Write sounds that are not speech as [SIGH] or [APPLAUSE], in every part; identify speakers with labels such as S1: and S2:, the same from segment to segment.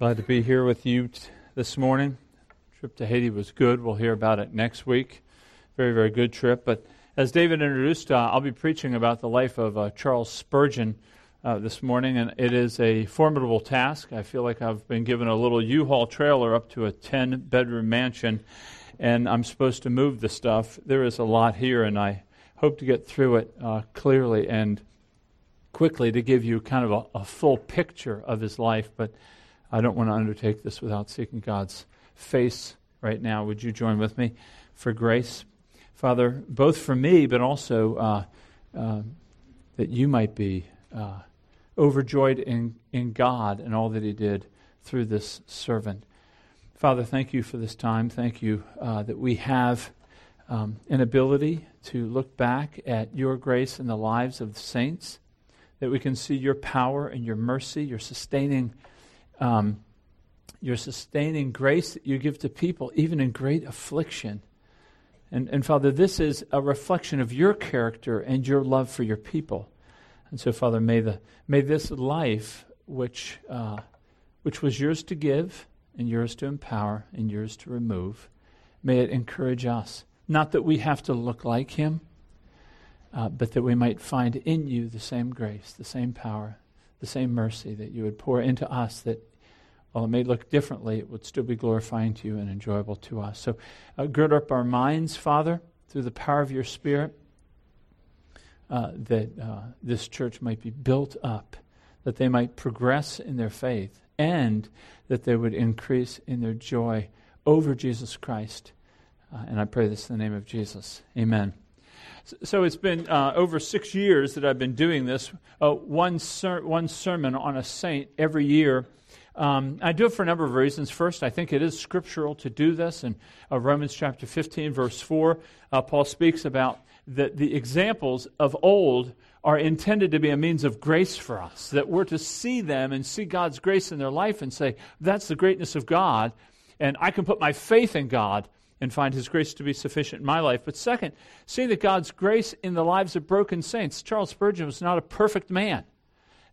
S1: Glad to be here with you t- this morning. Trip to Haiti was good. We'll hear about it next week. Very, very good trip. But as David introduced, uh, I'll be preaching about the life of uh, Charles Spurgeon uh, this morning, and it is a formidable task. I feel like I've been given a little U-Haul trailer up to a 10-bedroom mansion, and I'm supposed to move the stuff. There is a lot here, and I hope to get through it uh, clearly and quickly to give you kind of a, a full picture of his life. But I don't want to undertake this without seeking God's face right now. Would you join with me for grace? Father, both for me, but also uh, uh, that you might be uh, overjoyed in, in God and all that He did through this servant. Father, thank you for this time. Thank you uh, that we have um, an ability to look back at your grace in the lives of the saints, that we can see your power and your mercy, your sustaining um, your sustaining grace that you give to people, even in great affliction. And, and Father, this is a reflection of your character and your love for your people. And so, Father, may, the, may this life, which, uh, which was yours to give, and yours to empower, and yours to remove, may it encourage us. Not that we have to look like him, uh, but that we might find in you the same grace, the same power, the same mercy that you would pour into us that while it may look differently, it would still be glorifying to you and enjoyable to us. So uh, gird up our minds, Father, through the power of your Spirit, uh, that uh, this church might be built up, that they might progress in their faith, and that they would increase in their joy over Jesus Christ. Uh, and I pray this in the name of Jesus. Amen. So it's been uh, over six years that I've been doing this, uh, one, ser- one sermon on a saint every year. Um, I do it for a number of reasons. First, I think it is scriptural to do this. In uh, Romans chapter 15, verse 4, uh, Paul speaks about that the examples of old are intended to be a means of grace for us, that we're to see them and see God's grace in their life and say, that's the greatness of God, and I can put my faith in God and find His grace to be sufficient in my life. But second, seeing that God's grace in the lives of broken saints. Charles Spurgeon was not a perfect man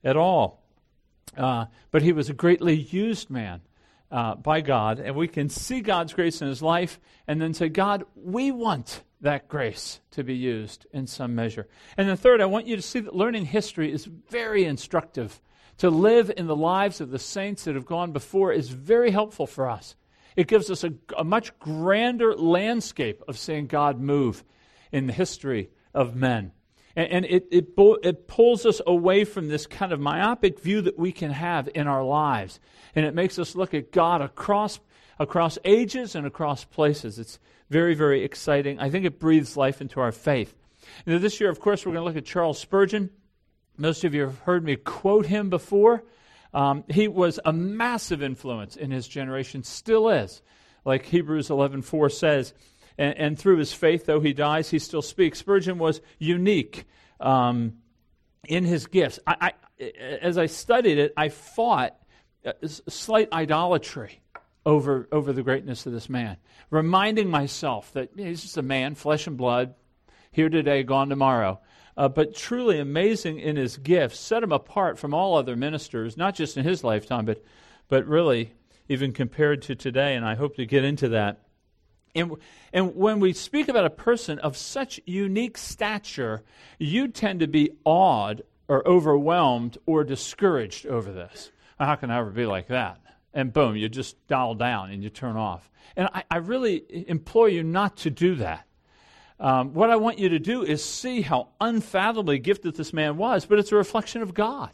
S1: at all, uh, but he was a greatly used man. Uh, by God, and we can see God's grace in his life and then say, God, we want that grace to be used in some measure. And then, third, I want you to see that learning history is very instructive. To live in the lives of the saints that have gone before is very helpful for us. It gives us a, a much grander landscape of seeing God move in the history of men. And, and it, it, it pulls us away from this kind of myopic view that we can have in our lives. And it makes us look at God across, across ages and across places. It's very, very exciting. I think it breathes life into our faith. Now, this year, of course, we're going to look at Charles Spurgeon. Most of you have heard me quote him before. Um, he was a massive influence in his generation, still is, like Hebrews 11:4 says. And, and, through his faith, though he dies, he still speaks. Spurgeon was unique um, in his gifts. I, I, as I studied it, I fought slight idolatry over, over the greatness of this man, reminding myself that he's just a man, flesh and blood, here today, gone tomorrow uh, but truly amazing in his gifts, set him apart from all other ministers, not just in his lifetime, but, but really even compared to today. And I hope to get into that. And, and when we speak about a person of such unique stature, you tend to be awed or overwhelmed or discouraged over this. How can I ever be like that? And boom, you just dial down and you turn off. And I, I really implore you not to do that. Um, what I want you to do is see how unfathomably gifted this man was, but it's a reflection of God.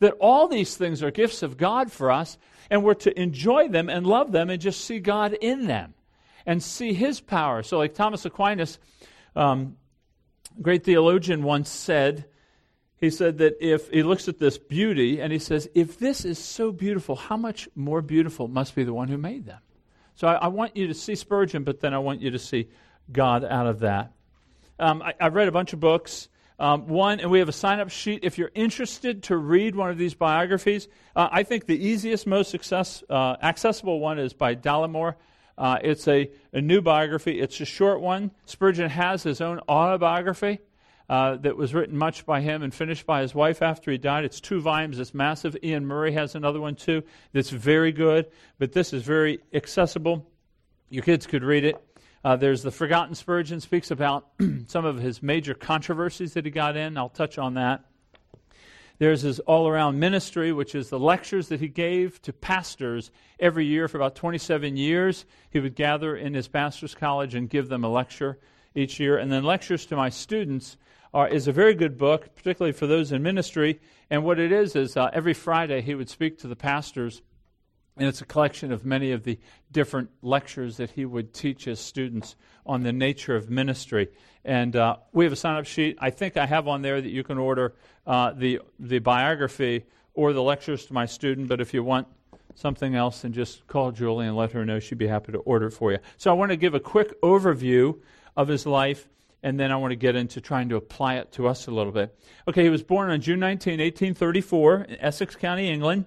S1: That all these things are gifts of God for us, and we're to enjoy them and love them and just see God in them and see his power. So, like Thomas Aquinas, um, great theologian, once said, he said that if he looks at this beauty and he says, if this is so beautiful, how much more beautiful must be the one who made them? So I, I want you to see Spurgeon, but then I want you to see God out of that. Um, I, have read a bunch of books. Um, one, and we have a sign up sheet. If you're interested to read one of these biographies, uh, I think the easiest, most success, uh, accessible one is by Dallimore. Uh, it's a, a new biography. It's a short one. Spurgeon has his own autobiography. uh, that was written much by him and finished by his wife after he died. It's two volumes, it's massive. Iain Murray has another one too that's very good, but this is very accessible. Your kids could read it. Uh, there's the Forgotten Spurgeon, speaks about [CLEARS THROAT] some of his major controversies that he got in. I'll touch on that. There's his all around ministry, which is the lectures that he gave to pastors every year for about 27 years. He would gather in his pastor's college and give them a lecture each year. And then Lectures to My Students are, is a very good book, particularly for those in ministry. And what it is, is uh, every Friday he would speak to the pastors and it's a collection of many of the different lectures that he would teach his students on the nature of ministry. And uh, we have a sign up sheet. I think I have on there that you can order uh, the, the biography or the lectures to my student. But if you want something else, then just call Julie and let her know. She'd be happy to order it for you. So I want to give a quick overview of his life. And then I want to get into trying to apply it to us a little bit. Okay, he was born on June 19, 1834, in Essex County, England.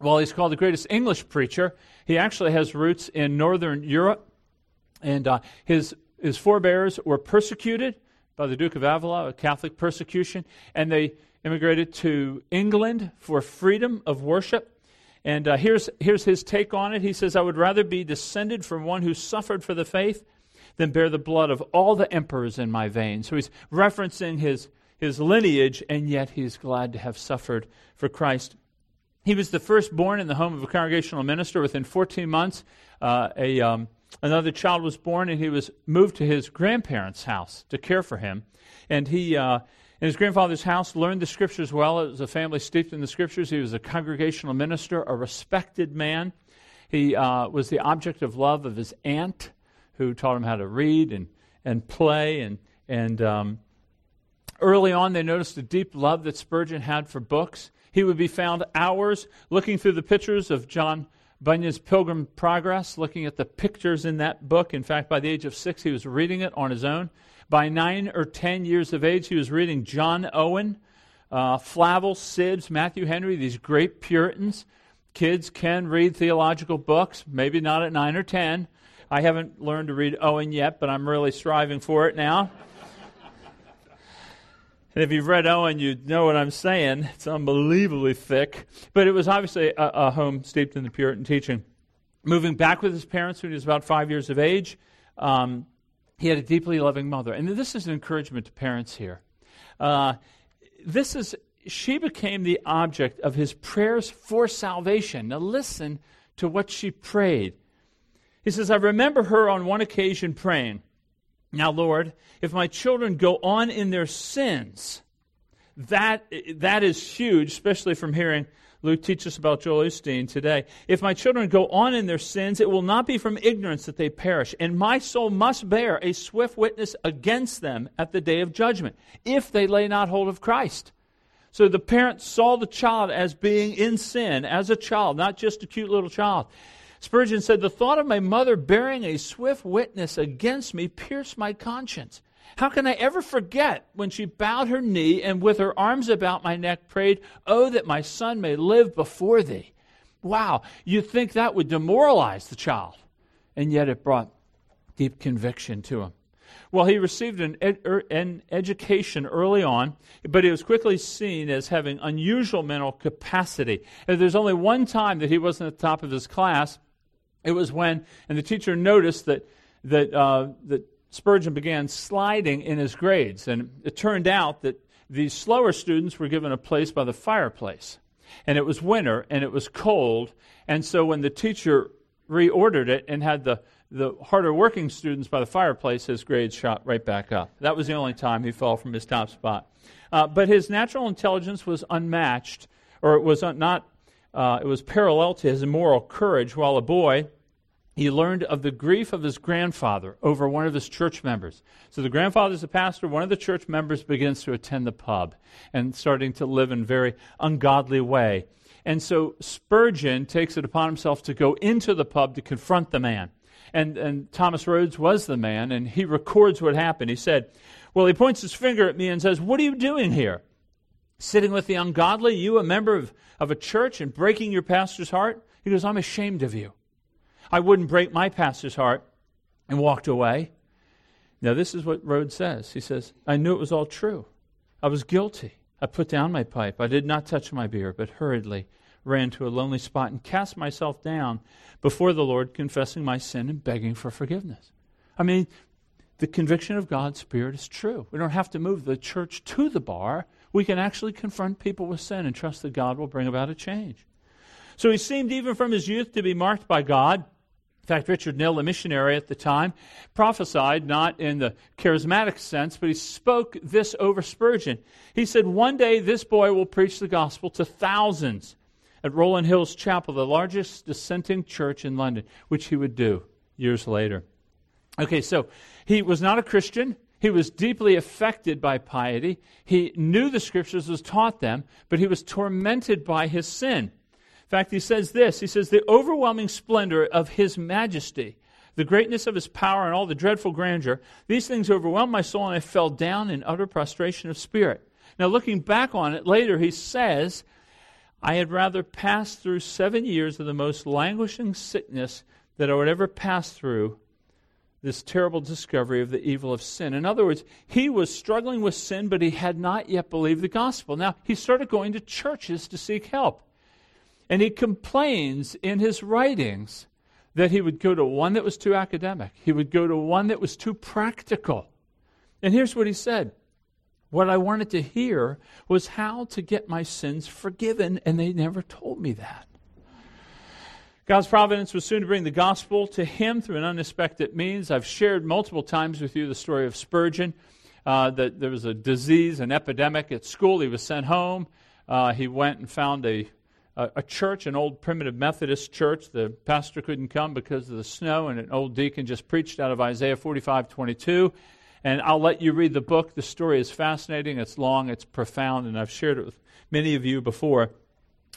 S1: Well, he's called the greatest English preacher. He actually has roots in Northern Europe, and uh, his, his forebears were persecuted by the Duke of Avila, a Catholic persecution, and they immigrated to England for freedom of worship. And uh, here's, here's his take on it. He says, I would rather be descended from one who suffered for the faith than bear the blood of all the emperors in my veins. So he's referencing his, his lineage, and yet he's glad to have suffered for Christ. He was the firstborn in the home of a congregational minister. Within 14 months, uh, a, um, another child was born, and he was moved to his grandparents' house to care for him. And he, uh, in his grandfather's house, learned the scriptures well. It was a family steeped in the scriptures. He was a congregational minister, a respected man. He uh, was the object of love of his aunt, who taught him how to read and, and play. And, and um, early on, they noticed a deep love that Spurgeon had for books. He would be found hours looking through the pictures of John Bunyan's Pilgrim Progress, looking at the pictures in that book. In fact, by the age of six, he was reading it on his own. By nine or ten years of age, he was reading John Owen, uh, Flavel, Sibbs, Matthew Henry, these great Puritans. Kids can read theological books, maybe not at nine or ten. I haven't learned to read Owen yet, but I'm really striving for it now. And if you've read Owen, you know what I'm saying. It's unbelievably thick. But it was obviously a, a, home steeped in the Puritan teaching. Moving back with his parents when he was about five years of age, um, he had a deeply loving mother. And this is an encouragement to parents here. Uh, this is, she became the object of his prayers for salvation. Now listen to what she prayed. He says, I remember her on one occasion praying, now, Lord, if my children go on in their sins, that, that is huge, especially from hearing Luke teach us about Joel Osteen today. If my children go on in their sins, it will not be from ignorance that they perish, and my soul must bear a swift witness against them at the day of judgment, if they lay not hold of Christ. So the parent saw the child as being in sin, as a child, not just a cute little child. Spurgeon said, The thought of my mother bearing a swift witness against me pierced my conscience. How can I ever forget when she bowed her knee and with her arms about my neck prayed, Oh, that my son may live before thee? Wow, you'd think that would demoralize the child. And yet it brought deep conviction to him. Well, he received an, ed- er, an, education early on, but he was quickly seen as having unusual mental capacity. And there's only one time that he wasn't at the top of his class, it was when, and the teacher noticed that, that, uh, that Spurgeon began sliding in his grades. And it turned out that the slower students were given a place by the fireplace. And it was winter and it was cold. And so when the teacher reordered it and had the, the harder working students by the fireplace, his grades shot right back up. That was the only time he fell from his top spot. Uh, but his natural intelligence was unmatched, or it was not uh, it was parallel to his moral courage. While a boy, he learned of the grief of his grandfather over one of his church members. So the grandfather's a pastor. One of the church members begins to attend the pub and starting to live in very ungodly way. And so Spurgeon takes it upon himself to go into the pub to confront the man. And, and Thomas Rhodes was the man, and he records what happened. He said, Well, he points his finger at me and says, What are you doing here? Sitting with the ungodly, you, a member of of a church and breaking your pastor's heart? He goes, I'm ashamed of you. I wouldn't break my pastor's heart and walked away. Now, this is what Rhodes says. He says, I knew it was all true. I was guilty. I put down my pipe. I did not touch my beer, but hurriedly ran to a lonely spot and cast myself down before the Lord, confessing my sin and begging for forgiveness. I mean, the conviction of God's Spirit is true. We don't have to move the church to the bar. We can actually confront people with sin and trust that God will bring about a change. So he seemed, even from his youth, to be marked by God. In fact, Richard Knill, a missionary at the time, prophesied not in the charismatic sense, but he spoke this over Spurgeon. He said, One day this boy will preach the gospel to thousands at Rowland Hills Chapel, the largest dissenting church in London, which he would do years later. Okay, so he was not a Christian. He was deeply affected by piety. He knew the scriptures, was taught them, but he was tormented by his sin. In fact, he says this He says, The overwhelming splendor of his majesty, the greatness of his power, and all the dreadful grandeur, these things overwhelmed my soul, and I fell down in utter prostration of spirit. Now, looking back on it later, he says, I had rather pass through seven years of the most languishing sickness that I would ever pass through this terrible discovery of the evil of sin. In other words, he was struggling with sin, but he had not yet believed the gospel. Now, he started going to churches to seek help. And he complains in his writings that he would go to one that was too academic, he would go to one that was too practical. And here's what he said What I wanted to hear was how to get my sins forgiven, and they never told me that. God's providence was soon to bring the gospel to him through an unexpected means. I've shared multiple times with you the story of Spurgeon. Uh, that there was a disease, an epidemic at school. He was sent home. Uh, he went and found a, a, a, church, an old primitive Methodist church. The pastor couldn't come because of the snow, and an old deacon just preached out of Isaiah 45 22. And I'll let you read the book. The story is fascinating, it's long, it's profound, and I've shared it with many of you before.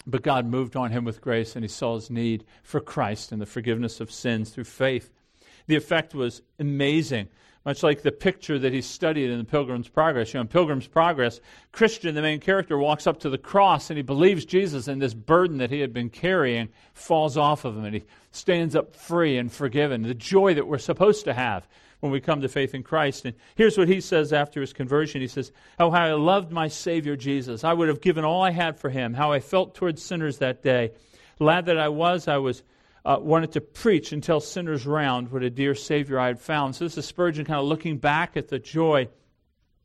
S1: But God moved on him with grace, and he saw his need for Christ and the forgiveness of sins through faith. The effect was amazing, much like the picture that he studied in the Pilgrim's Progress. You know, in Pilgrim's Progress, Christian, the main character, walks up to the cross and he believes Jesus, and this burden that he had been carrying falls off of him, and he stands up free and forgiven. The joy that we're supposed to have when we come to faith in Christ. And here's what he says after his conversion He says, Oh, how I loved my Savior Jesus. I would have given all I had for him. How I felt towards sinners that day. Lad that I was, I was. Uh, wanted to preach and tell sinners round what a dear Savior I had found. So this is Spurgeon kind of looking back at the joy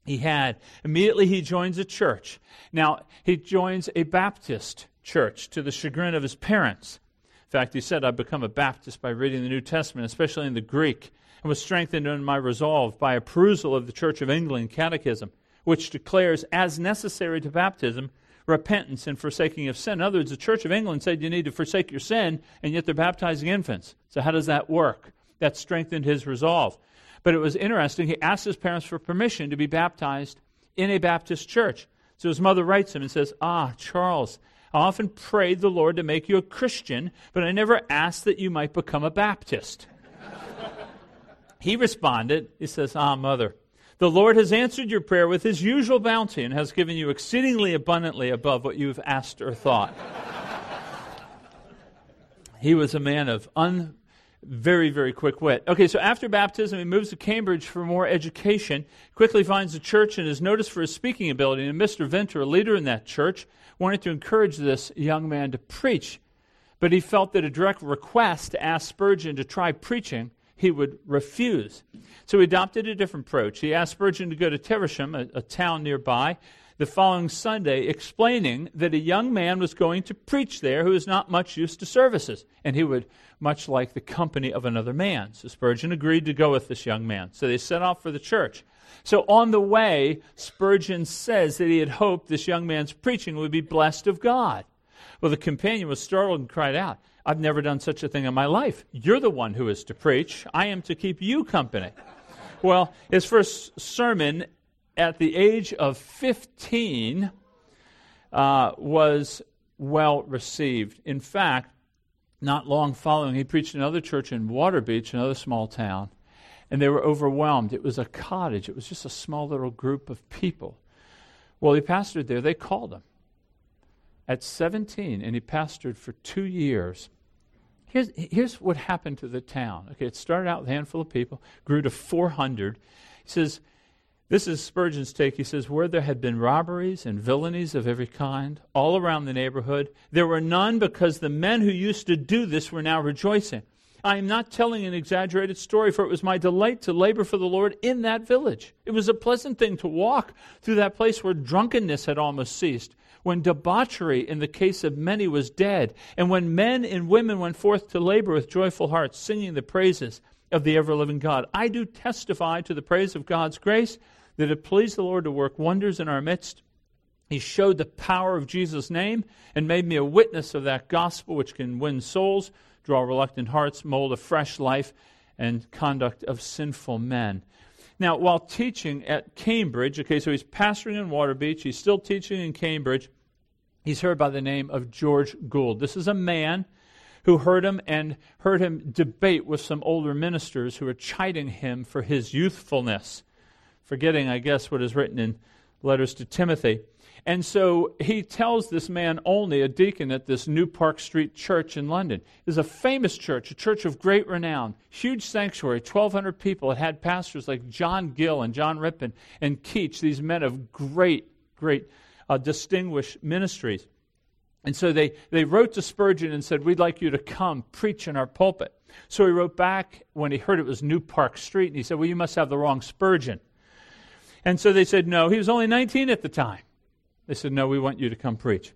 S1: he had. Immediately he joins a church. Now, he joins a Baptist church to the chagrin of his parents. In fact, he said, I've become a Baptist by reading the New Testament, especially in the Greek and was strengthened in my resolve by a perusal of the Church of England Catechism, which declares as necessary to baptism repentance and forsaking of sin. In other words, the Church of England said you need to forsake your sin, and yet they're baptizing infants. So, how does that work? That strengthened his resolve. But it was interesting. He asked his parents for permission to be baptized in a Baptist church. So his mother writes him and says, Ah, Charles, I often prayed the Lord to make you a Christian, but I never asked that you might become a Baptist. He responded, He says, Ah, mother, the Lord has answered your prayer with his usual bounty and has given you exceedingly abundantly above what you've asked or thought. he was a man of un, very, very quick wit. Okay, so after baptism, he moves to Cambridge for more education, quickly finds a church and is noticed for his speaking ability. And Mr. Vinter, a leader in that church, wanted to encourage this young man to preach. But he felt that a direct request to ask Spurgeon to try preaching he would refuse. So he adopted a different approach. He asked Spurgeon to go to Teversham, a, a town nearby, the following Sunday, explaining that a young man was going to preach there who was not much used to services, and he would much like the company of another man. So Spurgeon agreed to go with this young man. So they set off for the church. So on the way, Spurgeon says that he had hoped this young man's preaching would be blessed of God. Well, the companion was startled and cried out, I've never done such a thing in my life. You're the one who is to preach. I am to keep you company. Well, his first sermon at the age of 15 uh, was well received. In fact, not long following, he preached another church in Waterbeach, another small town, and they were overwhelmed. It was a cottage, it was just a small little group of people. Well, he pastored there. They called him at 17, and he pastored for two years Here's, here's what happened to the town. Okay, it started out with a handful of people, grew to 400. He says, this is Spurgeon's take. He says, Where there had been robberies and villainies of every kind all around the neighborhood, there were none because the men who used to do this were now rejoicing. I am not telling an exaggerated story, for it was my delight to labor for the Lord in that village. It was a pleasant thing to walk through that place where drunkenness had almost ceased, when debauchery in the case of many was dead, and when men and women went forth to labor with joyful hearts, singing the praises of the ever living God. I do testify to the praise of God's grace that it pleased the Lord to work wonders in our midst. He showed the power of Jesus' name and made me a witness of that gospel which can win souls, draw reluctant hearts, mold a fresh life, and conduct of sinful men. Now, while teaching at Cambridge, okay, so he's pastoring in Waterbeach, he's still teaching in Cambridge, he's heard by the name of George Gould. This is a man who heard him and heard him debate with some older ministers who were chiding him for his youthfulness forgetting, I guess, what is written in letters to Timothy. And so he tells this man only, a deacon at this New Park Street church in London. It is a famous church, a church of great renown, huge sanctuary, 1,200 people. It had pastors like John Gill and John Rippon and Keach, these men of great, great, uh, distinguished ministries. And so they, they wrote to Spurgeon and said, We'd like you to come preach in our pulpit. So he wrote back when he heard it was New Park Street, and he said, Well, you must have the wrong Spurgeon. And so they said, no. He was only 19 at the time. They said, no, we want you to come preach.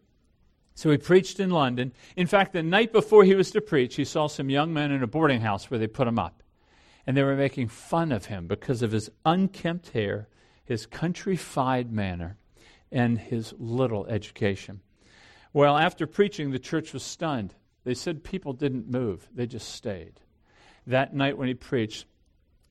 S1: So he preached in London. In fact, the night before he was to preach, he saw some young men in a boarding house where they put him up. And they were making fun of him because of his unkempt hair, his countrified manner, and his little education. Well, after preaching, the church was stunned. They said people didn't move, they just stayed. That night when he preached,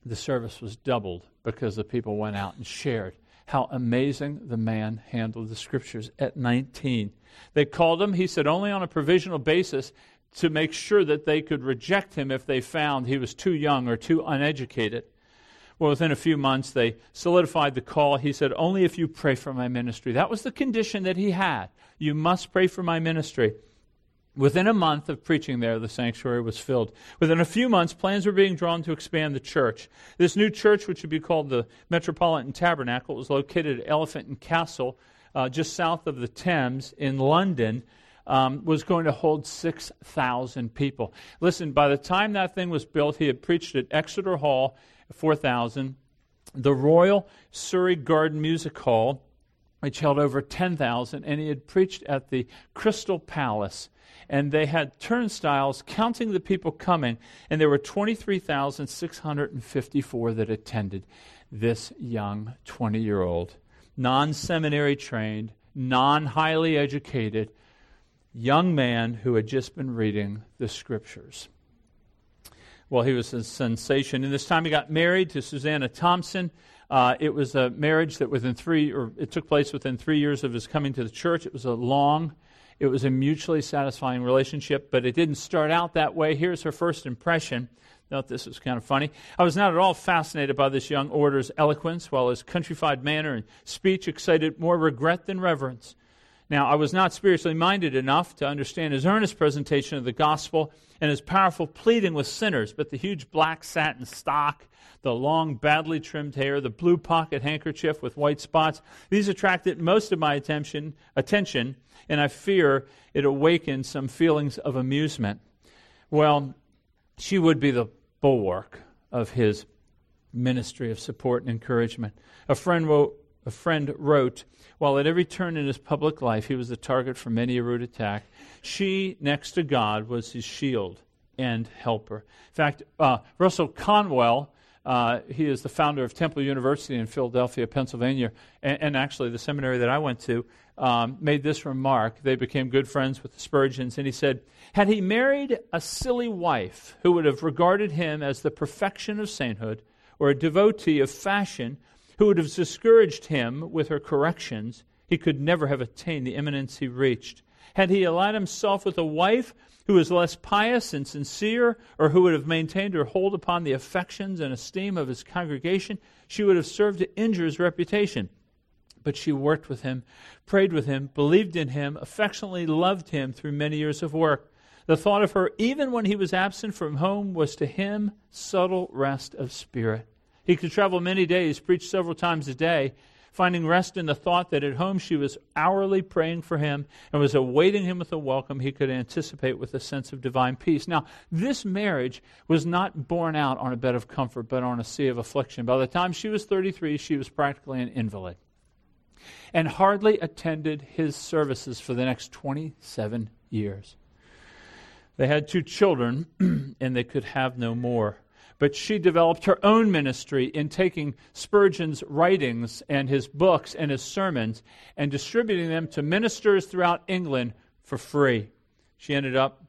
S1: the service was doubled because the people went out and shared how amazing the man handled the scriptures at 19. They called him, he said, only on a provisional basis to make sure that they could reject him if they found he was too young or too uneducated. Well, within a few months, they solidified the call. He said, Only if you pray for my ministry. That was the condition that he had. You must pray for my ministry. Within a month of preaching there, the sanctuary was filled. Within a few months, plans were being drawn to expand the church. This new church, which would be called the Metropolitan Tabernacle, was located at Elephant and Castle, uh, just south of the Thames in London. Um, was going to hold 6,000 people. Listen, by the time that thing was built, he had preached at Exeter Hall, 4,000, the Royal Surrey Garden Music Hall, which held over 10,000, and he had preached at the Crystal Palace. And they had turnstiles counting the people coming, and there were 23,654 that attended this young 20 year old, non seminary trained, non highly educated young man who had just been reading the scriptures. Well, he was a sensation. And this time he got married to Susanna Thompson. Uh, it was a marriage that within three, or it took place within three years of his coming to the church. It was a long it was a mutually satisfying relationship, but it didn't start out that way. Here's her first impression. Thought this was kind of funny. I was not at all fascinated by this young orator's eloquence, while his countrified manner and speech excited more regret than reverence. Now, I was not spiritually minded enough to understand his earnest presentation of the gospel and his powerful pleading with sinners, but the huge black satin stock, the long, badly trimmed hair, the blue pocket handkerchief with white spots, these attracted most of my attention, attention and I fear it awakened some feelings of amusement. Well, she would be the bulwark of his ministry of support and encouragement. A friend wrote, a friend wrote, while at every turn in his public life he was the target for many a rude attack, she, next to God, was his shield and helper. In fact, uh, Russell Conwell, uh, he is the founder of Temple University in Philadelphia, Pennsylvania, and, and actually the seminary that I went to um, made this remark. They became good friends with the Spurgeons, and he said, Had he married a silly wife who would have regarded him as the perfection of sainthood, or a devotee of fashion who would have discouraged him with her corrections, he could never have attained the eminence he reached. Had he allied himself with a wife who was less pious and sincere, or who would have maintained her hold upon the affections and esteem of his congregation, she would have served to injure his reputation. But she worked with him, prayed with him, believed in him, affectionately loved him through many years of work. The thought of her, even when he was absent from home, was to him subtle rest of spirit. He could travel many days, preach several times a day, finding rest in the thought that at home she was hourly praying for him and was awaiting him with a welcome he could anticipate with a sense of divine peace. Now, this marriage was not borne out on a bed of comfort, but on a sea of affliction. By the time she was 33, she was practically an invalid and hardly attended his services for the next 27 years. They had two children, [CLEARS THROAT] and they could have no more but she developed her own ministry in taking Spurgeon's writings and his books and his sermons and distributing them to ministers throughout England for free. She ended up,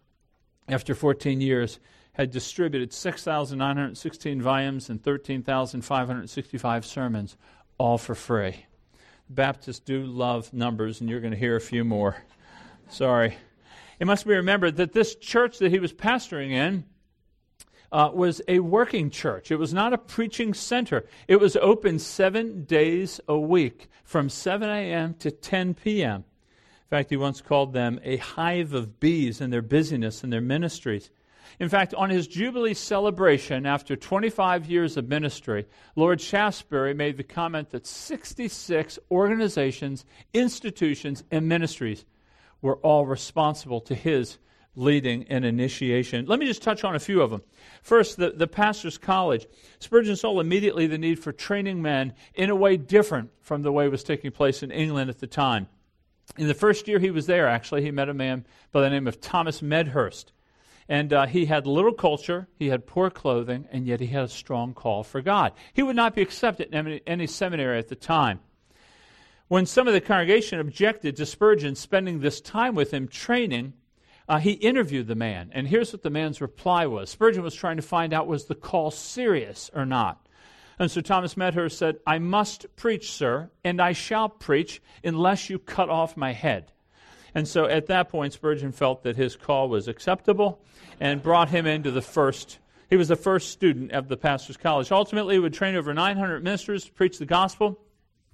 S1: after 14 years, had distributed 6,916 volumes and 13,565 sermons, all for free. Baptists do love numbers, and you're going to hear a few more. Sorry. It must be remembered that this church that he was pastoring in uh, was a working church. It was not a preaching center. It was open seven days a week from 7 a.m. to 10 p.m. In fact, he once called them a hive of bees in their busyness and their ministries. In fact, on his Jubilee celebration after 25 years of ministry, Lord Shaftesbury made the comment that 66 organizations, institutions, and ministries were all responsible to his leading and initiation. Let me just touch on a few of them. First, the, the pastor's college. Spurgeon saw immediately the need for training men in a way different from the way it was taking place in England at the time. In the first year he was there, actually, he met a man by the name of Thomas Medhurst. And uh, he had little culture, he had poor clothing, and yet he had a strong call for God. He would not be accepted in any, any seminary at the time. When some of the congregation objected to Spurgeon spending this time with him training, uh, he interviewed the man, and here's what the man's reply was. Spurgeon was trying to find out was the call serious or not. And so Thomas Medhurst said, I must preach, sir, and I shall preach unless you cut off my head. And so at that point, Spurgeon felt that his call was acceptable and brought him into the first. He was the first student of the pastor's college. Ultimately, he would train over 900 ministers to preach the gospel.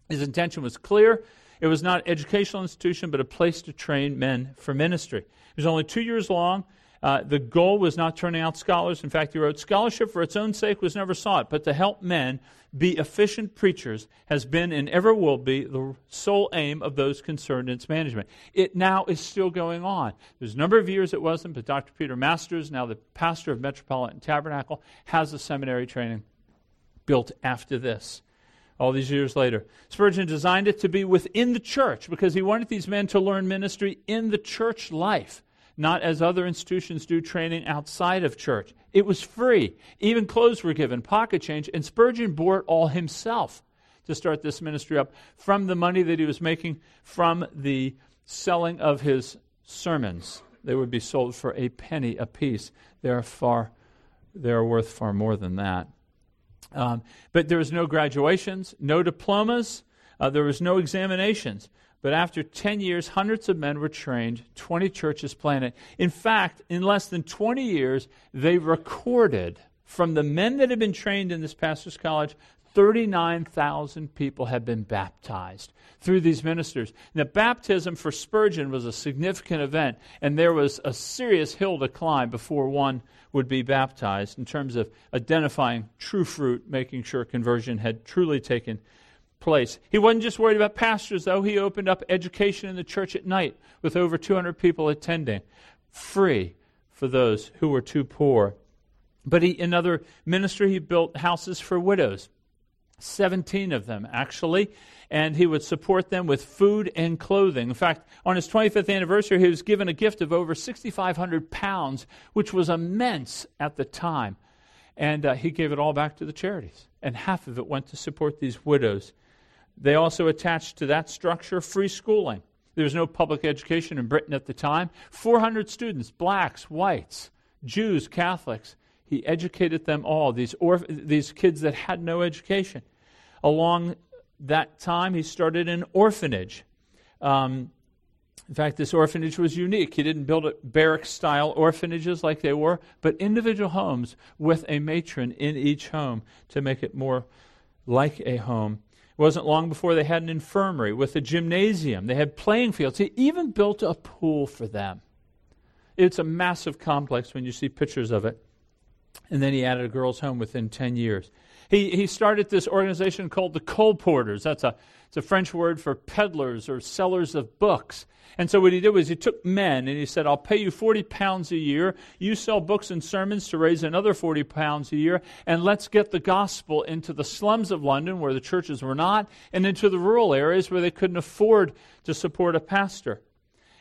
S1: His intention was clear. It was not an educational institution, but a place to train men for ministry. It was only two years long. Uh, the goal was not turning out scholars. In fact, he wrote, Scholarship for its own sake was never sought, but to help men be efficient preachers has been and ever will be the sole aim of those concerned in its management. It now is still going on. There's a number of years it wasn't, but Dr. Peter Masters, now the pastor of Metropolitan Tabernacle, has a seminary training built after this all these years later. Spurgeon designed it to be within the church because he wanted these men to learn ministry in the church life, not as other institutions do training outside of church. It was free. Even clothes were given, pocket change, and Spurgeon bore it all himself to start this ministry up from the money that he was making from the selling of his sermons. They would be sold for a penny apiece. They are far they are worth far more than that. Um, but there was no graduations, no diplomas, uh, there was no examinations. But after 10 years, hundreds of men were trained, 20 churches planted. In fact, in less than 20 years, they recorded from the men that had been trained in this pastor's college, 39,000 people have been baptized through these ministers. Now, baptism for Spurgeon was a significant event, and there was a serious hill to climb before one would be baptized in terms of identifying true fruit, making sure conversion had truly taken place. He wasn't just worried about pastors, though. He opened up education in the church at night with over 200 people attending, free for those who were too poor. But he, another ministry, he built houses for widows, 17 of them actually and he would support them with food and clothing. In fact, on his 25th anniversary, he was given a gift of over 6,500 pounds, which was immense at the time. And uh, he gave it all back to the charities, and half of it went to support these widows. They also attached to that structure free schooling. There was no public education in Britain at the time. 400 students, blacks, whites, Jews, Catholics. He educated them all, these, these kids that had no education. Along that time, he started an orphanage. Um, in fact, this orphanage was unique. He didn't build barrack style orphanages like they were, but individual homes with a matron in each home to make it more like a home. It wasn't long before they had an infirmary with a gymnasium. They had playing fields. He even built a pool for them. It's a massive complex when you see pictures of it. And then he added a girls' home within 10 years. He, he started this organization called the Colporteurs. That's a, it's a French word for peddlers or sellers of books. And so what he did was he took men and he said, I'll pay you 40 pounds a year. You sell books and sermons to raise another 40 pounds a year. And let's get the gospel into the slums of London where the churches were not and into the rural areas where they couldn't afford to support a pastor.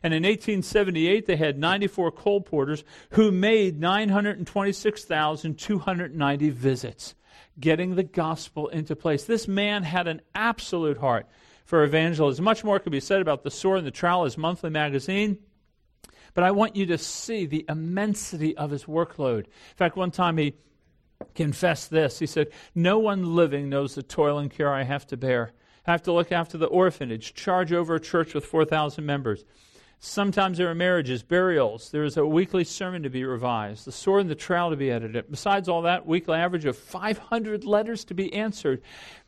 S1: And in 1878, they had 94 colporteurs who made 926,290 visits getting the gospel into place. This man had an absolute heart for evangelism. Much more could be said about the sword and the trowel, his monthly magazine. But I want you to see the immensity of his workload. In fact, one time he confessed this. He said, No one living knows the toil and care I have to bear. I have to look after the orphanage, charge over a church with 4,000 members. Sometimes there are marriages, burials. There is a weekly sermon to be revised, the sword and the trowel to be edited. Besides all that, weekly average of 500 letters to be answered.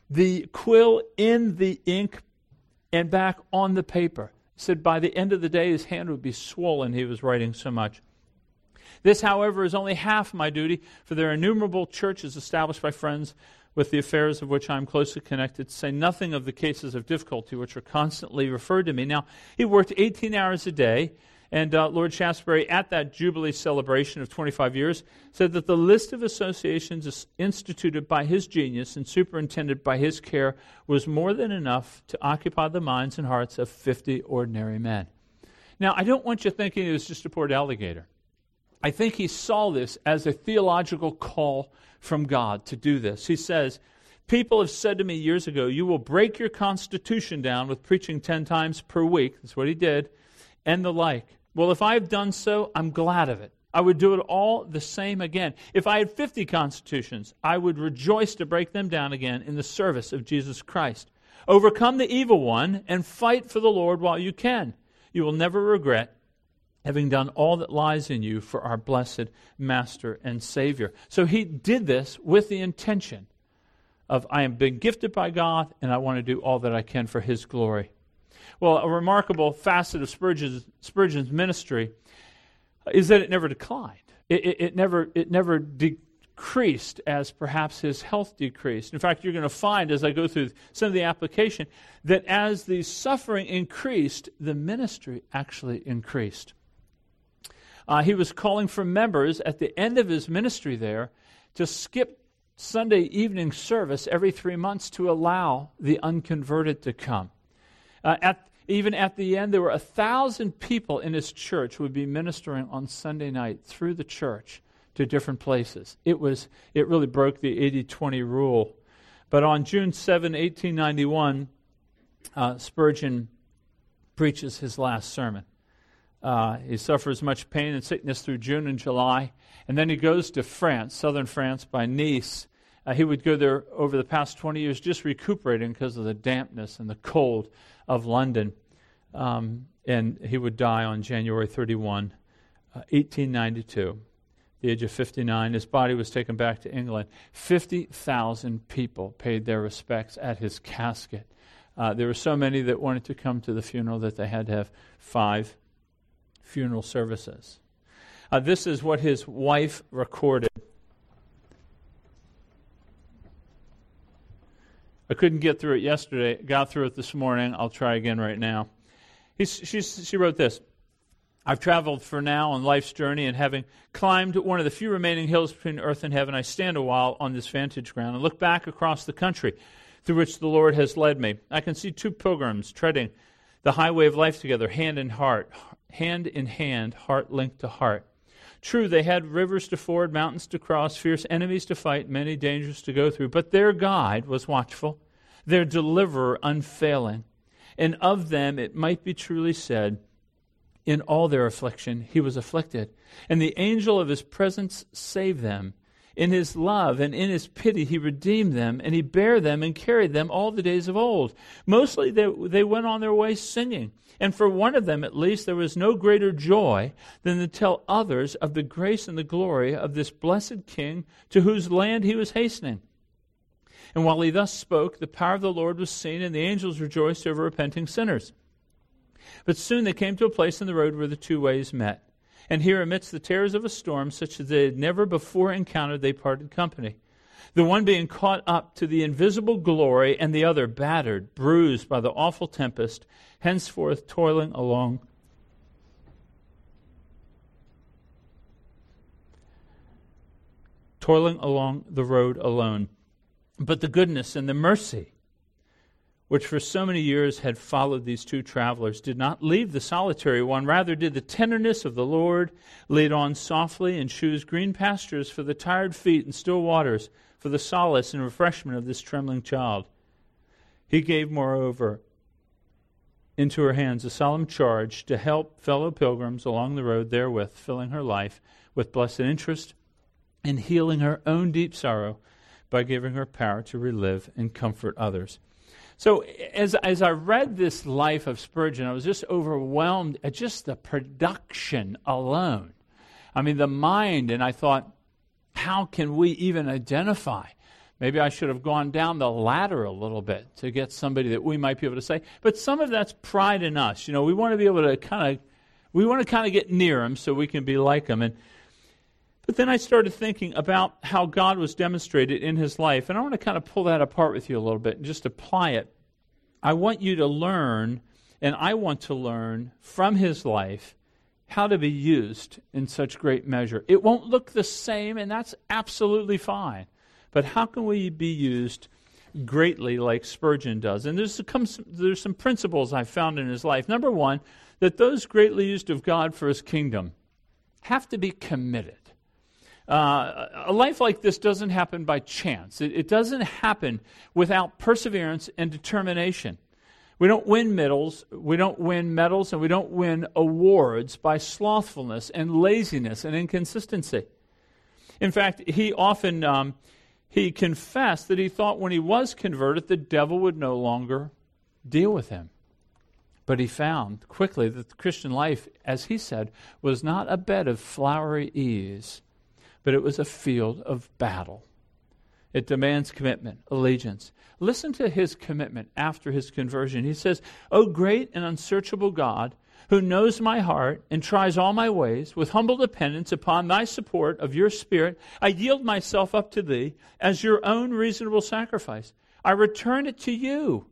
S1: The quill in the ink and back on the paper. He said by the end of the day, his hand would be swollen. He was writing so much. This, however, is only half my duty, for there are innumerable churches established by friends with the affairs of which I am closely connected, to say nothing of the cases of difficulty which are constantly referred to me. Now, he worked 18 hours a day, and uh, Lord Shaftesbury, at that Jubilee celebration of 25 years, said that the list of associations instituted by his genius and superintended by his care was more than enough to occupy the minds and hearts of 50 ordinary men. Now, I don't want you thinking it was just a poor delegator. I think he saw this as a theological call from God to do this. He says, People have said to me years ago, You will break your constitution down with preaching 10 times per week. That's what he did, and the like. Well, if I have done so, I'm glad of it. I would do it all the same again. If I had 50 constitutions, I would rejoice to break them down again in the service of Jesus Christ. Overcome the evil one and fight for the Lord while you can. You will never regret having done all that lies in you for our blessed Master and Savior. So he did this with the intention of I am being gifted by God and I want to do all that I can for his glory. Well, a remarkable facet of Spurgeon's, Spurgeon's ministry is that it never declined. It, it, it never, it never decreased as perhaps his health decreased. In fact, you're going to find as I go through some of the application that as the suffering increased, the ministry actually increased. Uh, he was calling for members at the end of his ministry there to skip Sunday evening service every three months to allow the unconverted to come. Uh, at, even at the end, there were a thousand people in his church who would be ministering on Sunday night through the church to different places. It, was, it really broke the 80 20 rule. But on June 7, 1891, uh, Spurgeon preaches his last sermon. Uh, he suffers much pain and sickness through June and July. And then he goes to France, southern France, by Nice. Uh, he would go there over the past 20 years just recuperating because of the dampness and the cold of London. Um, and he would die on January 31, uh, 1892, the age of 59. His body was taken back to England. 50,000 people paid their respects at his casket. Uh, there were so many that wanted to come to the funeral that they had to have five funeral services. Uh, this is what his wife recorded. I couldn't get through it yesterday. Got through it this morning. I'll try again right now. She wrote this I've traveled for now on life's journey, and having climbed one of the few remaining hills between earth and heaven, I stand a while on this vantage ground and look back across the country through which the Lord has led me. I can see two pilgrims treading the highway of life together, hand in heart, hand in hand, heart linked to heart. True, they had rivers to ford, mountains to cross, fierce enemies to fight, many dangers to go through, but their guide was watchful, their deliverer unfailing. And of them it might be truly said, in all their affliction he was afflicted, and the angel of his presence saved them. In his love and in his pity, he redeemed them, and he bare them and carried them all the days of old. Mostly they, they went on their way singing. And for one of them, at least, there was no greater joy than to tell others of the grace and the glory of this blessed King to whose land he was hastening. And while he thus spoke, the power of the Lord was seen, and the angels rejoiced over repenting sinners. But soon they came to a place in the road where the two ways met. And here, amidst the terrors of a storm, such as they had never before encountered, they parted company. The one being caught up to the invisible glory, and the other battered, bruised by the awful tempest, henceforth toiling along toiling along the road alone. But the goodness and the mercy which for so many years had followed these two travelers did not leave the solitary one. Rather, did the tenderness of the Lord lead on softly and choose green pastures for the tired feet and still waters for the solace and refreshment of this trembling child. He gave, moreover, into her hands a solemn charge to help fellow pilgrims along the road therewith, filling her life with blessed interest and healing her own deep sorrow by giving her power to relive and comfort others. So, as, as I read this life of Spurgeon, I was just overwhelmed at just the production alone. I mean, the mind, and I thought, how can we even identify? Maybe I should have gone down the ladder a little bit to get somebody that we might be able to say. But some of that's pride in us. You know, we want to be able to kind of, we want to kind of get near them so we can be like them. And but then I started thinking about how God was demonstrated in his life, and I want to kind of pull that apart with you a little bit and just apply it. I want you to learn, and I want to learn from his life how to be used in such great measure. It won't look the same, and that's absolutely fine. But how can we be used greatly like Spurgeon does? And there's some, there's some principles I found in his life. Number one, that those greatly used of God for his kingdom have to be committed. Uh, a life like this doesn't happen by chance. It, it, doesn't happen without perseverance and determination. We don't win medals, we don't win medals, and we don't win awards by slothfulness and laziness and inconsistency. In fact, he often um, he confessed that he thought when he was converted, the devil would no longer deal with him. But he found quickly that the Christian life, as he said, was not a bed of flowery ease but it was a field of battle. It demands commitment, allegiance. Listen to his commitment after his conversion. He says, O great and unsearchable God, who knows my heart and tries all my ways, with humble dependence upon thy support of your Spirit, I yield myself up to thee as your own reasonable sacrifice. I return it to you.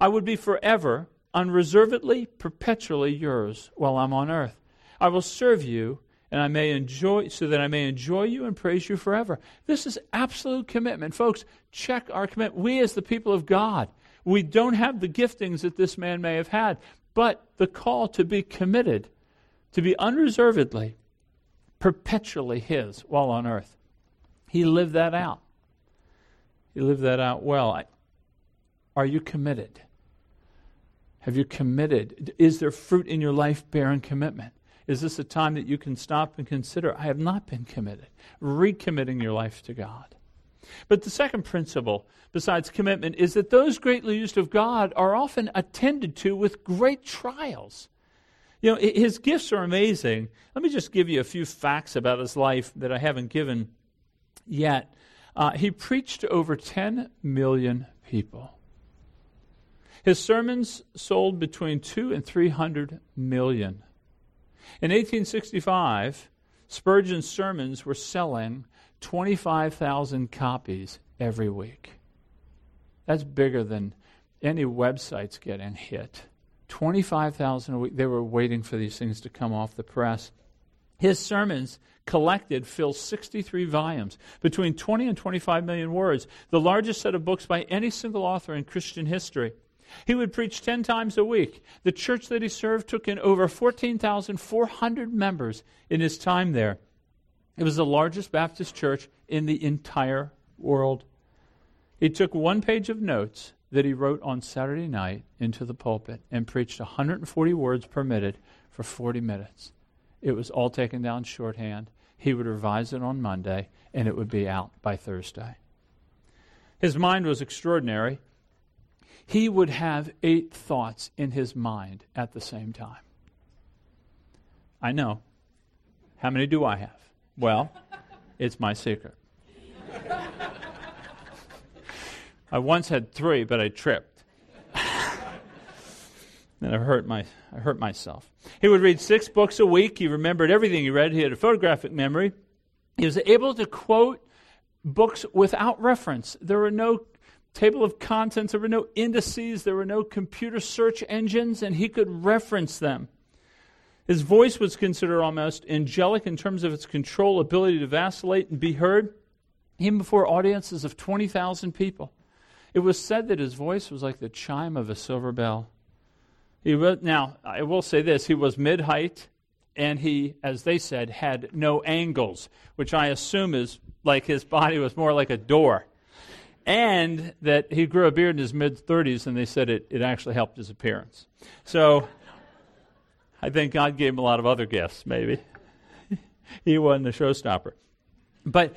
S1: I would be forever, unreservedly, perpetually yours while I'm on earth. I will serve you and I may enjoy so that I may enjoy you and praise you forever. This is absolute commitment. Folks, check our commitment. We as the people of God, we don't have the giftings that this man may have had, but the call to be committed, to be unreservedly, perpetually his while on earth. He lived that out. He lived that out well. Are you committed? Have you committed? Is there fruit in your life bearing commitment? Is this a time that you can stop and consider, I have not been committed? Recommitting your life to God. But the second principle, besides commitment, is that those greatly used of God are often attended to with great trials. You know, his gifts are amazing. Let me just give you a few facts about his life that I haven't given yet. Uh, he preached to over 10 million people. His sermons sold between 2 and 300 million. In 1865, Spurgeon's sermons were selling 25,000 copies every week. That's bigger than any websites getting hit. 25,000 a week. They were waiting for these things to come off the press. His sermons collected fill 63 volumes, between 20 and 25 million words, the largest set of books by any single author in Christian history. He would preach 10 times a week. The church that he served took in over 14,400 members in his time there. It was the largest Baptist church in the entire world. He took one page of notes that he wrote on Saturday night into the pulpit and preached 140 words per minute for 40 minutes. It was all taken down shorthand. He would revise it on Monday, and it would be out by Thursday. His mind was extraordinary he would have eight thoughts in his mind at the same time. I know. How many do I have? Well, [LAUGHS] it's my secret. [LAUGHS] I once had three, but I tripped. [LAUGHS] And I hurt, my, I hurt myself. He would read six books a week. He remembered everything he read. He had a photographic memory. He was able to quote books without reference. There were no table of contents, there were no indices, there were no computer search engines, and he could reference them. His voice was considered almost angelic in terms of its control, ability to vacillate and be heard, even before audiences of 20,000 people. It was said that his voice was like the chime of a silver bell. He was, now, I will say this he was mid height, and he, as they said, had no angles, which I assume is like his body was more like a door. And that he grew a beard in his mid 30s, and they said it, it actually helped his appearance. So I think God gave him a lot of other gifts, maybe. [LAUGHS] he wasn't a showstopper. But,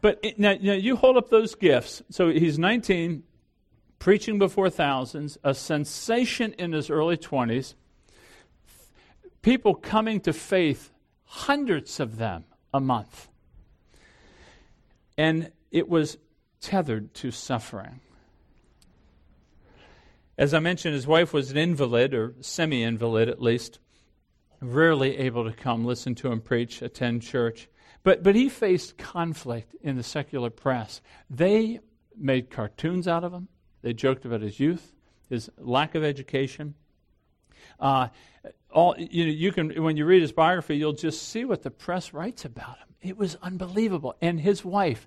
S1: but it, now, now you hold up those gifts. So he's 19, preaching before thousands, a sensation in his early 20s, people coming to faith, hundreds of them a month. And it was tethered to suffering. As I mentioned, his wife was an invalid, or semi invalid at least, rarely able to come listen to him preach, attend church. But, but he faced conflict in the secular press. They made cartoons out of him, they joked about his youth, his lack of education. Uh, all you know, you can when you read his biography, you'll just see what the press writes about him. It was unbelievable. And his wife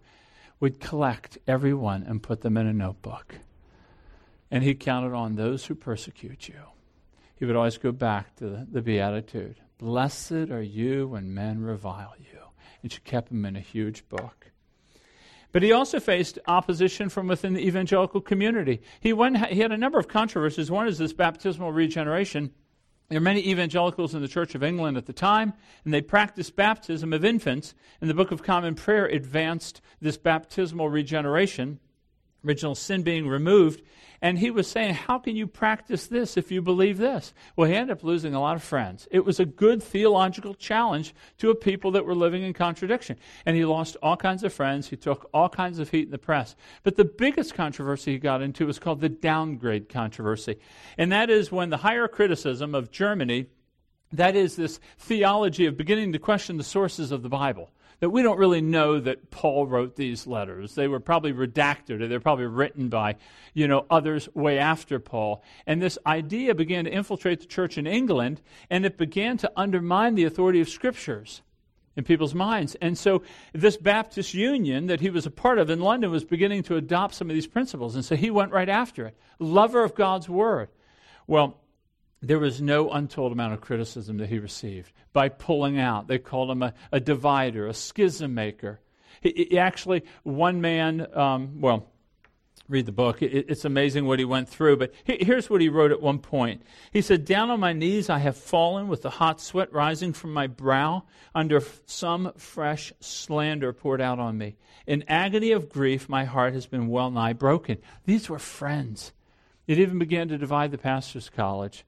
S1: would collect everyone and put them in a notebook. And he counted on those who persecute you. He would always go back to the, the Beatitude Blessed are you when men revile you. And she kept them in a huge book. But he also faced opposition from within the evangelical community. He, went, he had a number of controversies. One is this baptismal regeneration. There were many evangelicals in the Church of England at the time, and they practiced baptism of infants. And the Book of Common Prayer advanced this baptismal regeneration, original sin being removed, and he was saying, How can you practice this if you believe this? Well, he ended up losing a lot of friends. It was a good theological challenge to a people that were living in contradiction. And he lost all kinds of friends. He took all kinds of heat in the press. But the biggest controversy he got into was called the downgrade controversy. And that is when the higher criticism of Germany, that is this theology of beginning to question the sources of the Bible that we don't really know that Paul wrote these letters. They were probably redacted or they're probably written by, you know, others way after Paul. And this idea began to infiltrate the church in England and it began to undermine the authority of scriptures in people's minds. And so this Baptist union that he was a part of in London was beginning to adopt some of these principles. And so he went right after it. Lover of God's word. Well, there was no untold amount of criticism that he received by pulling out. They called him a, a divider, a schism maker. He, he actually, one man, um, well, read the book. It, it's amazing what he went through. But he, here's what he wrote at one point. He said, Down on my knees I have fallen with the hot sweat rising from my brow under some fresh slander poured out on me. In agony of grief, my heart has been well nigh broken. These were friends. It even began to divide the pastor's college.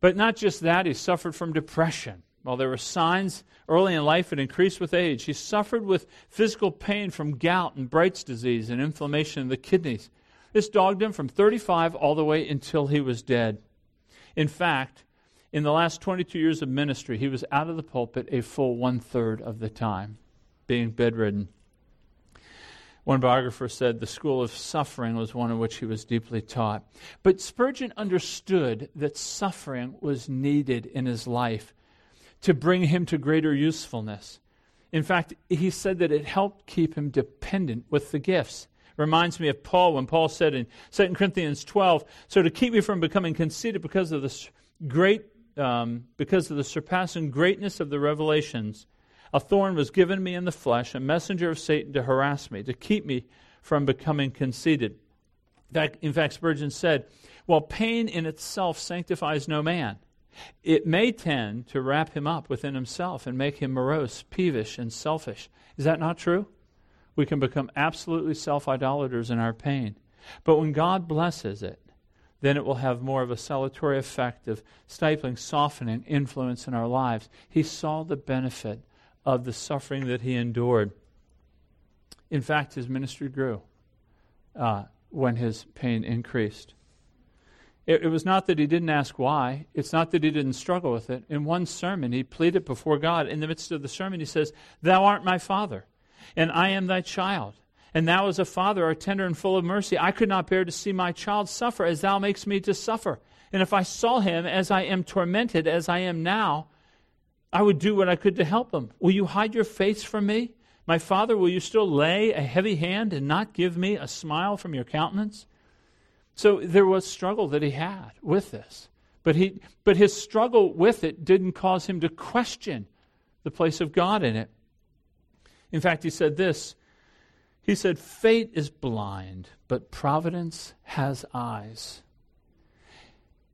S1: But not just that, he suffered from depression. While there were signs early in life, it increased with age. He suffered with physical pain from gout and Bright's disease and inflammation of the kidneys. This dogged him from 35 all the way until he was dead. In fact, in the last 22 years of ministry, he was out of the pulpit a full one third of the time, being bedridden. One biographer said the school of suffering was one in which he was deeply taught. But Spurgeon understood that suffering was needed in his life to bring him to greater usefulness. In fact, he said that it helped keep him dependent with the gifts. Reminds me of Paul when Paul said in 2 Corinthians 12, so to keep me from becoming conceited because of the great um, because of the surpassing greatness of the revelations, a thorn was given me in the flesh, a messenger of Satan to harass me, to keep me from becoming conceited. In fact, Spurgeon said, While pain in itself sanctifies no man, it may tend to wrap him up within himself and make him morose, peevish, and selfish. Is that not true? We can become absolutely self idolaters in our pain. But when God blesses it, then it will have more of a salutary effect of stifling, softening influence in our lives. He saw the benefit of the suffering that he endured. In fact, his ministry grew uh, when his pain increased. It, it, was not that he didn't ask why. It's not that he didn't struggle with it. In one sermon, he pleaded before God. In the midst of the sermon, he says, Thou art my father, and I am thy child. And thou, as a father, art tender and full of mercy. I could not bear to see my child suffer as thou makest me to suffer. And if I saw him as I am tormented, as I am now, I would do what I could to help him. Will you hide your face from me? My father, will you still lay a heavy hand and not give me a smile from your countenance? So there was struggle that he had with this. But, he, but his struggle with it didn't cause him to question the place of God in it. In fact, he said this He said, Fate is blind, but providence has eyes.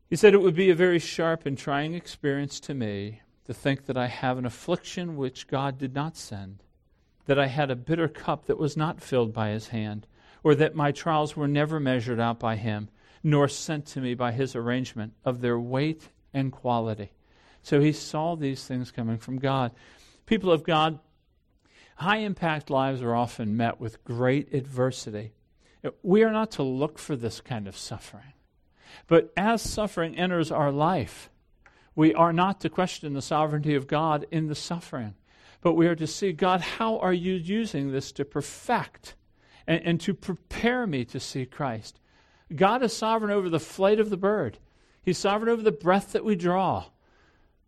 S1: He said, It would be a very sharp and trying experience to me to think that I have an affliction which God did not send, that I had a bitter cup that was not filled by his hand, or that my trials were never measured out by him, nor sent to me by his arrangement of their weight and quality. So he saw these things coming from God. People of God, high impact lives are often met with great adversity. We are not to look for this kind of suffering. But as suffering enters our life, we are not to question the sovereignty of God in the suffering, but we are to see, God, how are you using this to perfect and, and to prepare me to see Christ? God is sovereign over the flight of the bird, He's sovereign over the breath that we draw.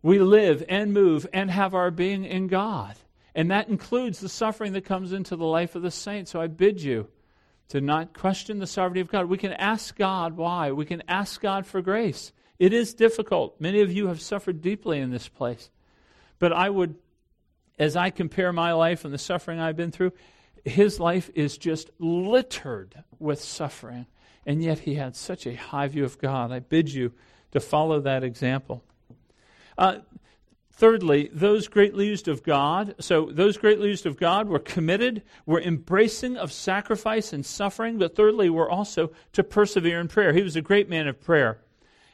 S1: We live and move and have our being in God. And that includes the suffering that comes into the life of the saint. So I bid you to not question the sovereignty of God. We can ask God why. We can ask God for grace. It is difficult. Many of you have suffered deeply in this place. But I would, as I compare my life and the suffering I've been through, his life is just littered with suffering. And yet he had such a high view of God. I bid you to follow that example. Uh, Thirdly, those greatly used of God, so those greatly used of God were committed, were embracing of sacrifice and suffering, but thirdly, were also to persevere in prayer. He was a great man of prayer.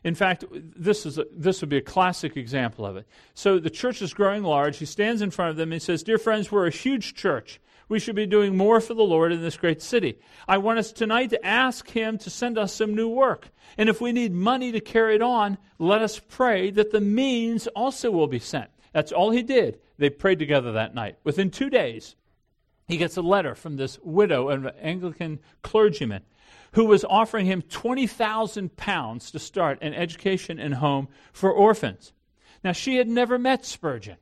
S1: In fact, this, is a, this would be a classic example of it. So the church is growing large. He stands in front of them and says, Dear friends, we're a huge church. We should be doing more for the Lord in this great city. I want us tonight to ask Him to send us some new work. And if we need money to carry it on, let us pray that the means also will be sent. That's all he did. They prayed together that night. Within two days, he gets a letter from this widow, an Anglican clergyman, who was offering him 20,000 pounds to start an education and home for orphans. Now, she had never met Spurgeon,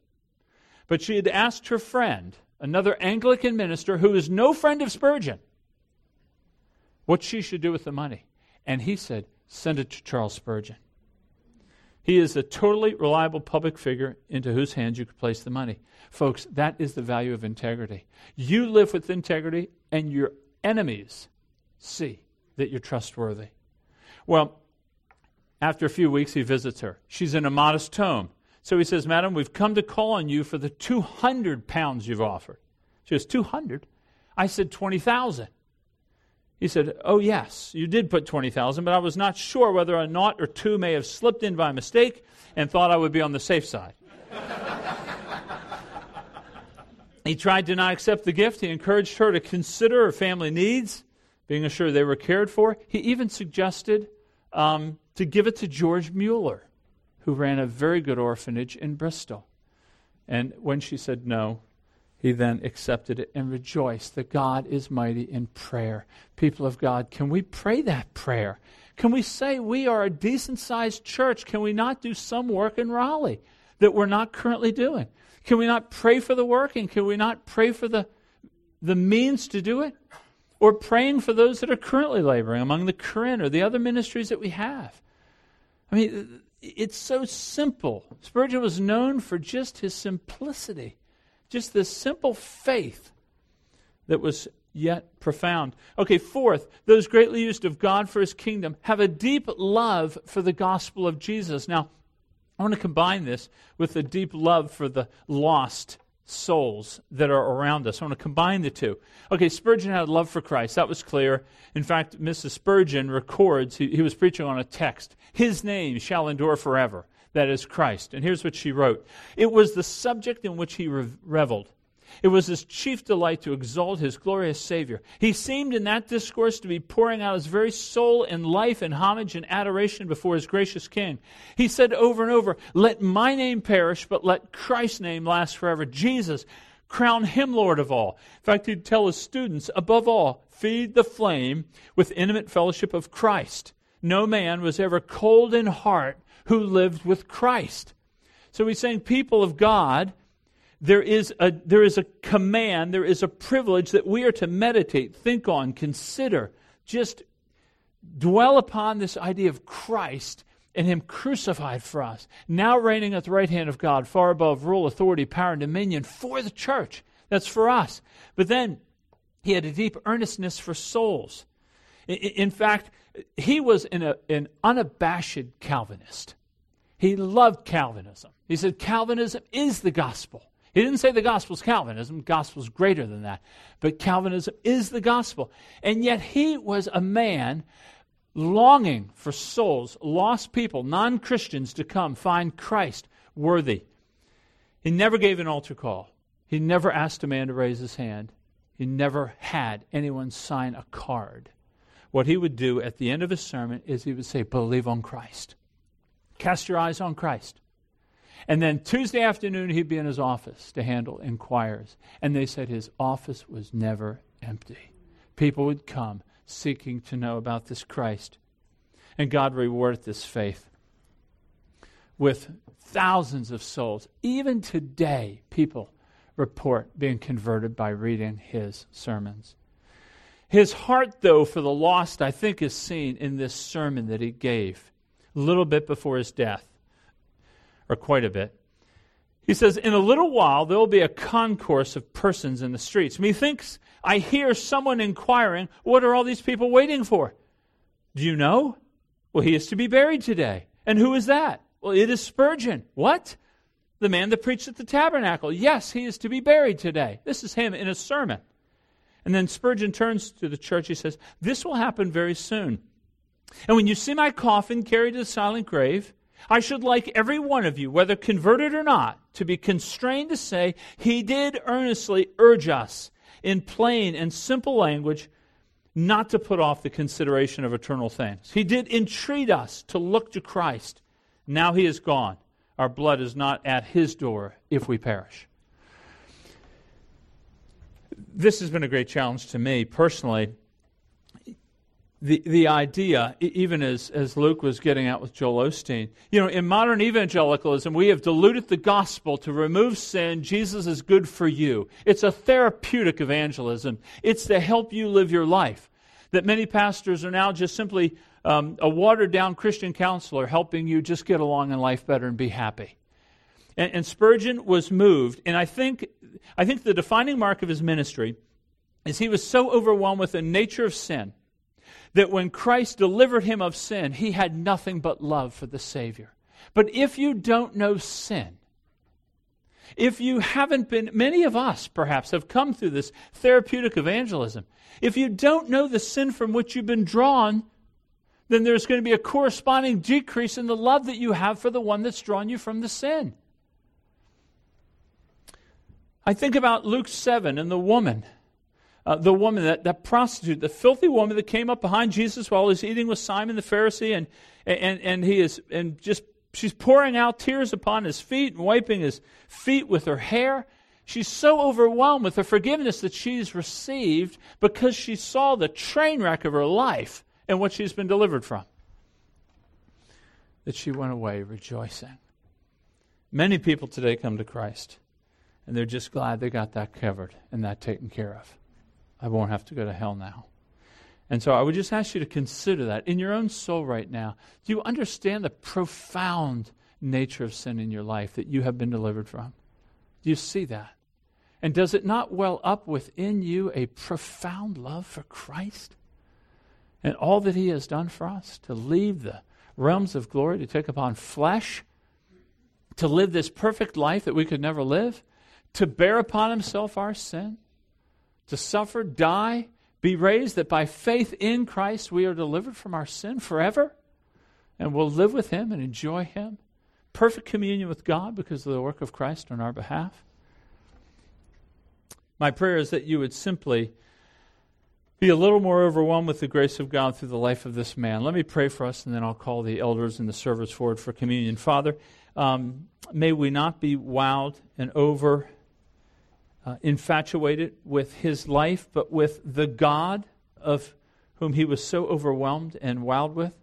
S1: but she had asked her friend, another Anglican minister who is no friend of Spurgeon, what she should do with the money. And he said, Send it to Charles Spurgeon. He is a totally reliable public figure into whose hands you could place the money. Folks, that is the value of integrity. You live with integrity, and your enemies see that you're trustworthy. Well, after a few weeks, he visits her. She's in a modest home. So he says, Madam, we've come to call on you for the 200 pounds you've offered. She goes, 200? I said 20,000. He said, Oh, yes, you did put 20,000, but I was not sure whether a knot or two may have slipped in by mistake and thought I would be on the safe side. [LAUGHS] he tried to not accept the gift. He encouraged her to consider her family needs, being assured they were cared for. He even suggested um, to give it to George Mueller, who ran a very good orphanage in Bristol. And when she said no, he then accepted it and rejoiced that God is mighty in prayer. People of God, can we pray that prayer? Can we say we are a decent sized church? Can we not do some work in Raleigh that we're not currently doing? Can we not pray for the work and can we not pray for the, the means to do it? Or praying for those that are currently laboring among the Korean or the other ministries that we have. I mean, it's so simple. Spurgeon was known for just his simplicity. Just this simple faith that was yet profound. Okay, fourth, those greatly used of God for his kingdom have a deep love for the gospel of Jesus. Now, I want to combine this with a deep love for the lost souls that are around us. I want to combine the two. Okay, Spurgeon had love for Christ. That was clear. In fact, Mrs. Spurgeon records, he, he was preaching on a text His name shall endure forever that is Christ. And here's what she wrote It was the subject in which he reveled. It was his chief delight to exalt his glorious Savior. He seemed in that discourse to be pouring out his very soul and life in homage and adoration before his gracious King. He said over and over, Let my name perish, but let Christ's name last forever. Jesus, crown him Lord of all. In fact, he'd tell his students, above all, feed the flame with intimate fellowship of Christ. No man was ever cold in heart who lived with Christ. So he's saying, people of God, there is a, there is a command, there is a privilege that we are to meditate, think on, consider, just dwell upon this idea of Christ and Him crucified for us, now reigning at the right hand of God, far above rule, authority, power, and dominion for the church. That's for us. But then he had a deep earnestness for souls. In, fact, he was an, an unabashed Calvinist. He loved Calvinism. He said Calvinism is the gospel. He didn't say the gospel is Calvinism. Gospel is greater than that. But Calvinism is the gospel. And yet he was a man longing for souls, lost people, non Christians to come find Christ worthy. He never gave an altar call. He never asked a man to raise his hand. He never had anyone sign a card. What he would do at the end of his sermon is he would say, Believe on Christ. Cast your eyes on Christ. And then Tuesday afternoon, he'd be in his office to handle inquirers. And they said his office was never empty. People would come seeking to know about this Christ. And God rewarded this faith with thousands of souls. Even today, people report being converted by reading his sermons. His heart, though, for the lost, I think, is seen in this sermon that he gave a little bit before his death or quite a bit. He says, In a little while there will be a concourse of persons in the streets. Methinks I hear someone inquiring, What are all these people waiting for? Do you know? Well, he is to be buried today. And who is that? Well, it is Spurgeon. What? The man that preached at the tabernacle. Yes, he is to be buried today. This is him in a sermon. And then Spurgeon turns to the church. He says, This will happen very soon. And when you see my coffin carried to the silent grave, I should like every one of you, whether converted or not, to be constrained to say, He did earnestly urge us in plain and simple language not to put off the consideration of eternal things. He did entreat us to look to Christ. Now He is gone. Our blood is not at His door if we perish. This has been a great challenge to me personally the, the idea, even as, as Luke was getting out with Joel Osteen, you know, in modern evangelicalism, we have diluted the gospel to remove sin. Jesus is good for you. It's a therapeutic evangelism, it's to help you live your life. That many pastors are now just simply um, a watered down Christian counselor helping you just get along in life better and be happy. And, and Spurgeon was moved, and I think, I think the defining mark of his ministry is he was so overwhelmed with the nature of sin that when Christ delivered him of sin, he had nothing but love for the Savior. But if you don't know sin, if you haven't been, many of us perhaps have come through this therapeutic evangelism. If you don't know the sin from which you've been drawn, then there's going to be a corresponding decrease in the love that you have for the one that's drawn you from the sin. I think about Luke 7 and the woman uh, the woman, that, that prostitute, the filthy woman that came up behind Jesus while he was eating with Simon the Pharisee, and, and, and he is, and just, she's pouring out tears upon his feet and wiping his feet with her hair. She's so overwhelmed with the forgiveness that she's received because she saw the train wreck of her life and what she's been delivered from. That she went away rejoicing. Many people today come to Christ, and they're just glad they got that covered and that taken care of. I won't have to go to hell now. And so I would just ask you to consider that in your own soul right now. Do you understand the profound nature of sin in your life that you have been delivered from? Do you see that? And does it not well up within you a profound love for Christ and all that He has done for us to leave the realms of glory, to take upon flesh, to live this perfect life that we could never live, to bear upon Himself our sin? To suffer, die, be raised, that by faith in Christ we are delivered from our sin forever and will live with Him and enjoy Him. Perfect communion with God because of the work of Christ on our behalf. My prayer is that you would simply be a little more overwhelmed with the grace of God through the life of this man. Let me pray for us, and then I'll call the elders and the servers forward for communion. Father, um, may we not be wowed and over uh, infatuated with his life, but with the God of whom he was so overwhelmed and wild with.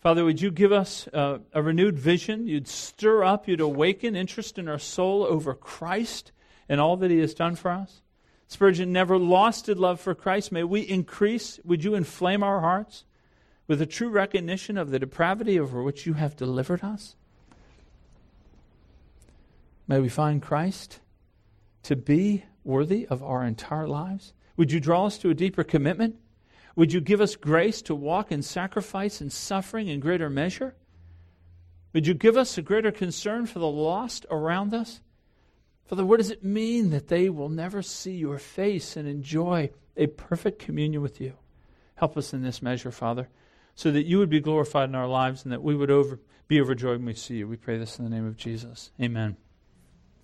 S1: Father, would you give us uh, a renewed vision? You'd stir up, you'd awaken interest in our soul over Christ and all that he has done for us. Spurgeon never lost his love for Christ. May we increase. Would you inflame our hearts with a true recognition of the depravity over which you have delivered us? May we find Christ to be worthy of our entire lives? Would you draw us to a deeper commitment? Would you give us grace to walk in sacrifice and suffering in greater measure? Would you give us a greater concern for the lost around us? Father, what does it mean that they will never see your face and enjoy a perfect communion with you? Help us in this measure, Father, so that you would be glorified in our lives and that we would over, be overjoyed when we see you. We pray this in the name of Jesus. Amen.